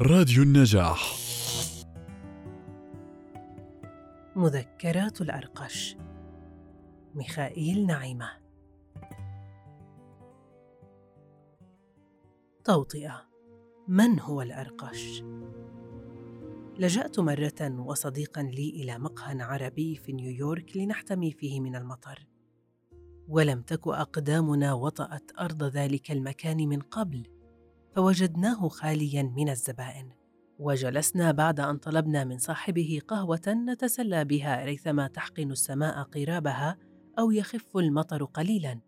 راديو النجاح. مذكرات الأرقش. ميخائيل نعيمة. توطئة. من هو الأرقش؟ لجأت مرة وصديقا لي إلى مقهى عربي في نيويورك لنحتمي فيه من المطر. ولم تك أقدامنا وطأت أرض ذلك المكان من قبل. فوجدناه خاليا من الزبائن وجلسنا بعد أن طلبنا من صاحبه قهوة نتسلى بها ريثما تحقن السماء قرابها أو يخف المطر قليلا.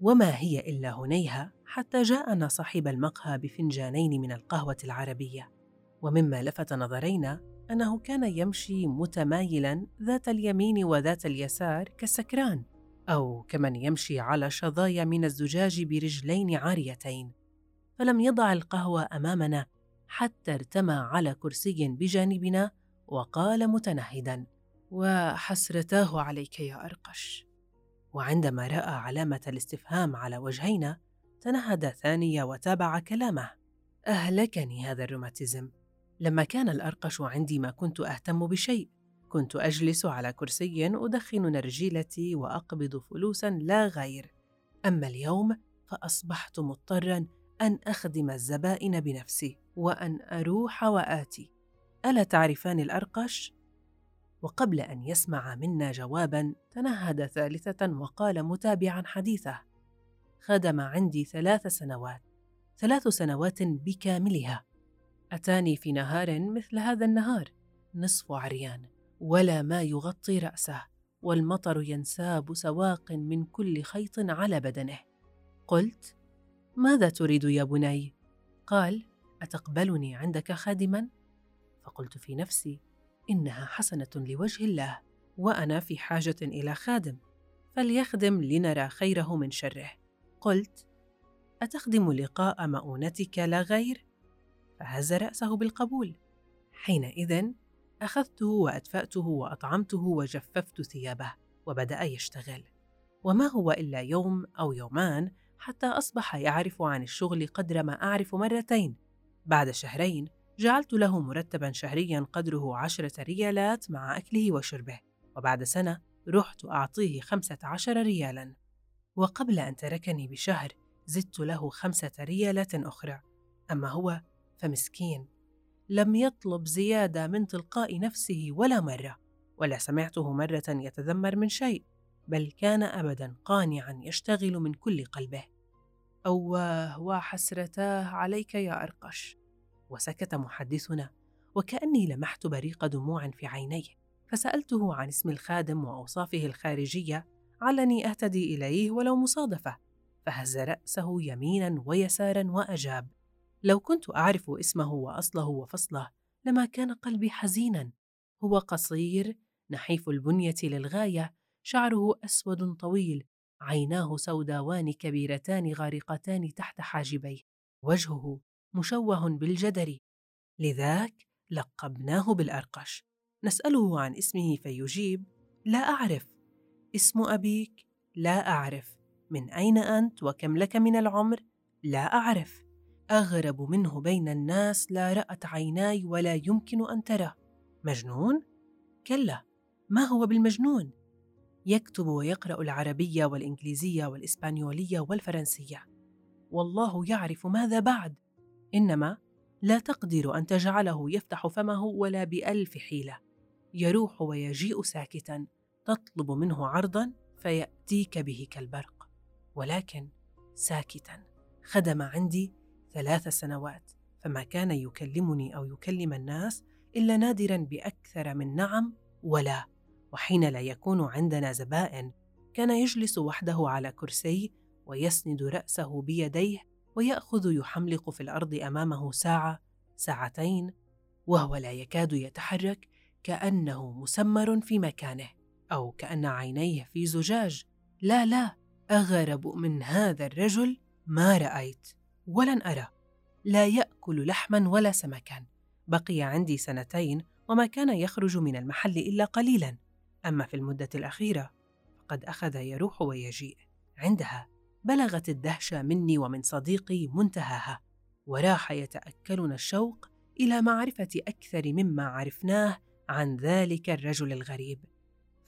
وما هي إلا هنيهه حتى جاءنا صاحب المقهى بفنجانين من القهوة العربية ومما لفت نظرينا أنه كان يمشي متمايلا ذات اليمين وذات اليسار كالسكران أو كمن يمشي على شظايا من الزجاج برجلين عاريتين. فلم يضع القهوة أمامنا حتى ارتمى على كرسي بجانبنا وقال متنهدا وحسرتاه عليك يا أرقش. وعندما رأى علامة الاستفهام على وجهينا تنهد ثانية وتابع كلامه. أهلكني هذا الروماتيزم. لما كان الأرقش عندي ما كنت أهتم بشيء. كنت أجلس على كرسي أدخن نرجيلتي وأقبض فلوسا لا غير. أما اليوم فأصبحت مضطرا أن أخدم الزبائن بنفسي وأن أروح وآتي. ألا تعرفان الارقش وقبل أن يسمع منا جوابا تنهد ثالثة وقال متابعا حديثه خدم عندي ثلاث سنوات. ثلاث سنوات بكاملها. أتاني في نهار مثل هذا النهار. نصف عريان. ولا ما يغطي رأسه. والمطر ينساب سواق من كل خيط على بدنه. قلت ماذا تريد يا بني؟ قال أتقبلني عندك خادما؟ فقلت في نفسي إنها حسنة لوجه الله وأنا في حاجة إلى خادم فليخدم لنرى خيره من شره. قلت أتخدم لقاء مؤونتك لا غير؟ فهز رأسه بالقبول. حينئذ أخذته وأدفأته وأطعمته وجففت ثيابه وبدأ يشتغل. وما هو إلا يوم أو يومان حتى أصبح يعرف عن الشغل قدر ما أعرف مرتين. بعد شهرين جعلت له مرتبا شهريا قدره عشرة ريالات مع أكله وشربه. وبعد سنة رحت أعطيه خمسة عشر ريالا. وقبل أن تركني بشهر زدت له خمسة ريالات أخرى. أما هو فمسكين. لم يطلب زيادة من تلقاء نفسه ولا مرة ولا سمعته مرة يتذمر من شيء. بل كان أبدا قانعا يشتغل من كل قلبه. أواه وحسرتاه عليك يا أرقش. وسكت محدثنا. وكأني لمحت بريق دموع في عينيه. فسألته عن اسم الخادم وأوصافه الخارجية. علني أهتدي إليه ولو مصادفة. فهز رأسه يمينا ويسارا وأجاب. لو كنت أعرف اسمه وأصله وفصله لما كان قلبي حزينا. هو قصير نحيف البنية للغاية شعره أسود طويل عيناه سوداوان كبيرتان غارقتان تحت حاجبيه وجهه مشوه بالجدر. لذاك لقبناه بالأرقش. نسأله عن اسمه فيجيب لا أعرف. اسم أبيك؟ لا أعرف. من أين أنت؟ وكم لك من العمر؟ لا أعرف. أغرب منه بين الناس لا رأت عيناي ولا يمكن أن ترى مجنون؟ كلا. ما هو بالمجنون؟ يكتب ويقرأ العربية والإنجليزية والإسبانيولية والفرنسية. والله يعرف ماذا بعد إنما لا تقدر أن تجعله يفتح فمه ولا بألف حيلة. يروح ويجيء ساكتا تطلب منه عرضا فيأتيك به كالبرق. ولكن ساكتا خدم عندي ثلاث سنوات فما كان يكلمني أو يكلم الناس إلا نادرا بأكثر من نعم ولا وحين لا يكون عندنا زبائن كان يجلس وحده على كرسي ويسند رأسه بيديه ويأخذ يحملق في الأرض أمامه ساعة ساعتين وهو لا يكاد يتحرك كأنه مسمر في مكانه أو كأن عينيه في زجاج. لا لا أغرب من هذا الرجل ما رأيت ولن أرى. لا يأكل لحما ولا سمكا بقي عندي سنتين وما كان يخرج من المحل إلا قليلا. أما في المدة الأخيرة فقد أخذ يروح ويجيء. عندها بلغت الدهشة مني ومن صديقي منتهاها وراح يتأكلنا الشوق إلى معرفة أكثر مما عرفناه عن ذلك الرجل الغريب.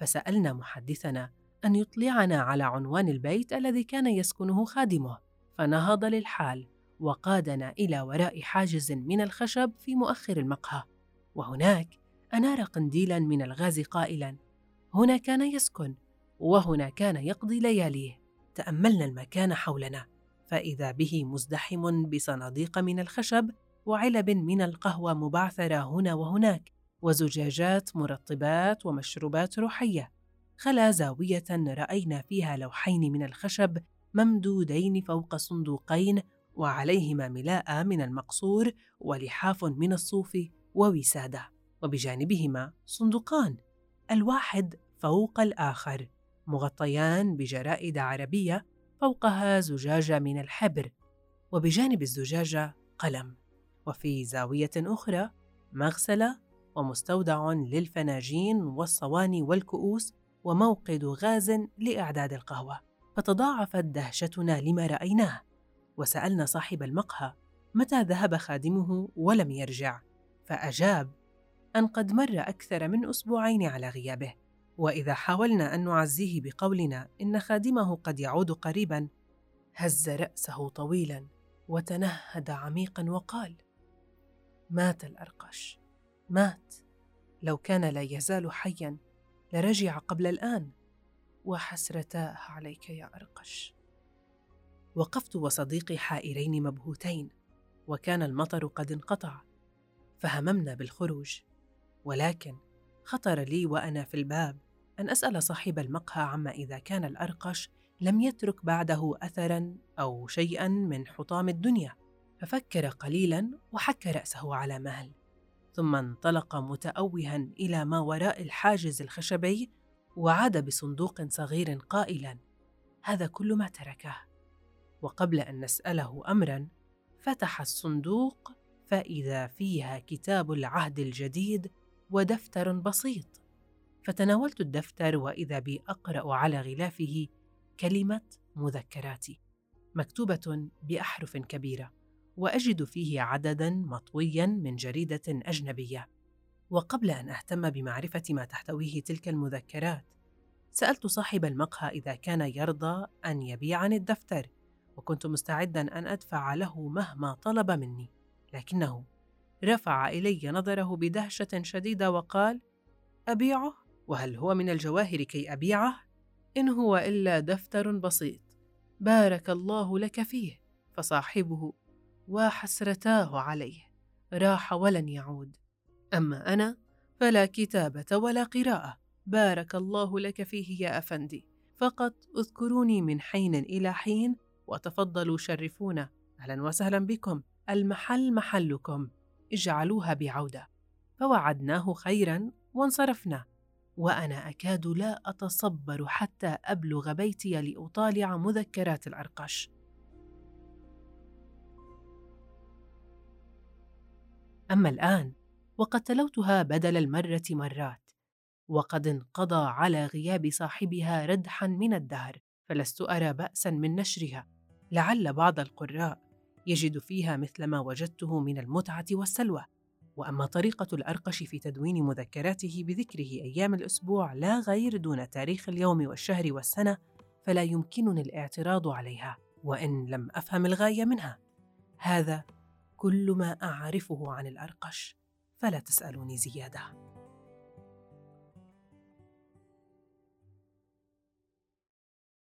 فسألنا محدثنا أن يطلعنا على عنوان البيت الذي كان يسكنه خادمه فنهض للحال وقادنا إلى وراء حاجز من الخشب في مؤخر المقهى. وهناك أنار قنديلا من الغاز قائلا هنا كان يسكن وهنا كان يقضي لياليه. تأملنا المكان حولنا فإذا به مزدحم بصناديق من الخشب وعلب من القهوة مبعثرة هنا وهناك وزجاجات مرطبات ومشروبات روحية. خلا زاوية رأينا فيها لوحين من الخشب ممدودين فوق صندوقين وعليهما ملاءه من المقصور ولحاف من الصوف ووسادة وبجانبهما صندوقان. الواحد فوق الآخر مغطيان بجرائد عربية فوقها زجاجة من الحبر وبجانب الزجاجة قلم. وفي زاوية أخرى مغسلة ومستودع للفناجين والصواني والكؤوس وموقد غاز لأعداد القهوة. فتضاعفت دهشتنا لما رأيناه. وسألنا صاحب المقهى متى ذهب خادمه ولم يرجع فأجاب أن قد مر أكثر من أسبوعين على غيابه. وإذا حاولنا أن نعزيه بقولنا إن خادمه قد يعود قريبا هز رأسه طويلا وتنهد عميقا وقال مات الارقش مات! لو كان لا يزال حيا لرجع قبل الآن وحسرتاه عليك يا ارقش وقفت وصديقي حائرين مبهوتين وكان المطر قد انقطع فهممنا بالخروج ولكن خطر لي وأنا في الباب أن أسأل صاحب المقهى عما إذا كان الأرقش لم يترك بعده اثرا أو شيئا من حطام الدنيا ففكر قليلا وحك رأسه على مهل ثم انطلق متأوها إلى ما وراء الحاجز الخشبي وعاد بصندوق صغير قائلا: هذا كل ما تركه. وقبل أن نسأله أمرا، فتح الصندوق فإذا فيها كتاب العهد الجديد ودفتر بسيط. فتناولت الدفتر وإذا بي أقرأ على غلافه كلمة مذكراتي، مكتوبة بأحرف كبيرة. وأجد فيه عددا مطويا من جريدة أجنبية وقبل أن أهتم بمعرفة ما تحتويه تلك المذكرات سألت صاحب المقهى إذا كان يرضى أن يبيعني الدفتر وكنت مستعدا أن أدفع له مهما طلب مني لكنه رفع إلي نظره بدهشة شديدة وقال أبيعه وهل هو من الجواهر كي أبيعه؟ إن هو إلا دفتر بسيط. بارك الله لك فيه. فصاحبه وحسرتاه عليه. راح ولن يعود. أما أنا فلا كتابة ولا قراءة. بارك الله لك فيه يا أفندي. فقط اذكروني من حين إلى حين وتفضلوا شرفونا. أهلا وسهلا بكم. المحل محلكم. اجعلوها بعودة. فوعدناه خيرا وانصرفنا. وأنا أكاد لا أتصبر حتى أبلغ بيتي لأطالع مذكرات الارقش أما الآن وقد تلوتها بدل المرة مرات وقد انقضى على غياب صاحبها ردحا من الدهر فلست أرى باسا من نشرها. لعل بعض القراء يجد فيها مثل ما وجدته من المتعة والسلوى. وأما طريقة الأرقش في تدوين مذكراته بذكره أيام الأسبوع لا غير دون تاريخ اليوم والشهر والسنة فلا يمكنني الاعتراض عليها وإن لم أفهم الغاية منها. هذا كل ما أعرفه عن الأرقش فلا تسألوني زيادة.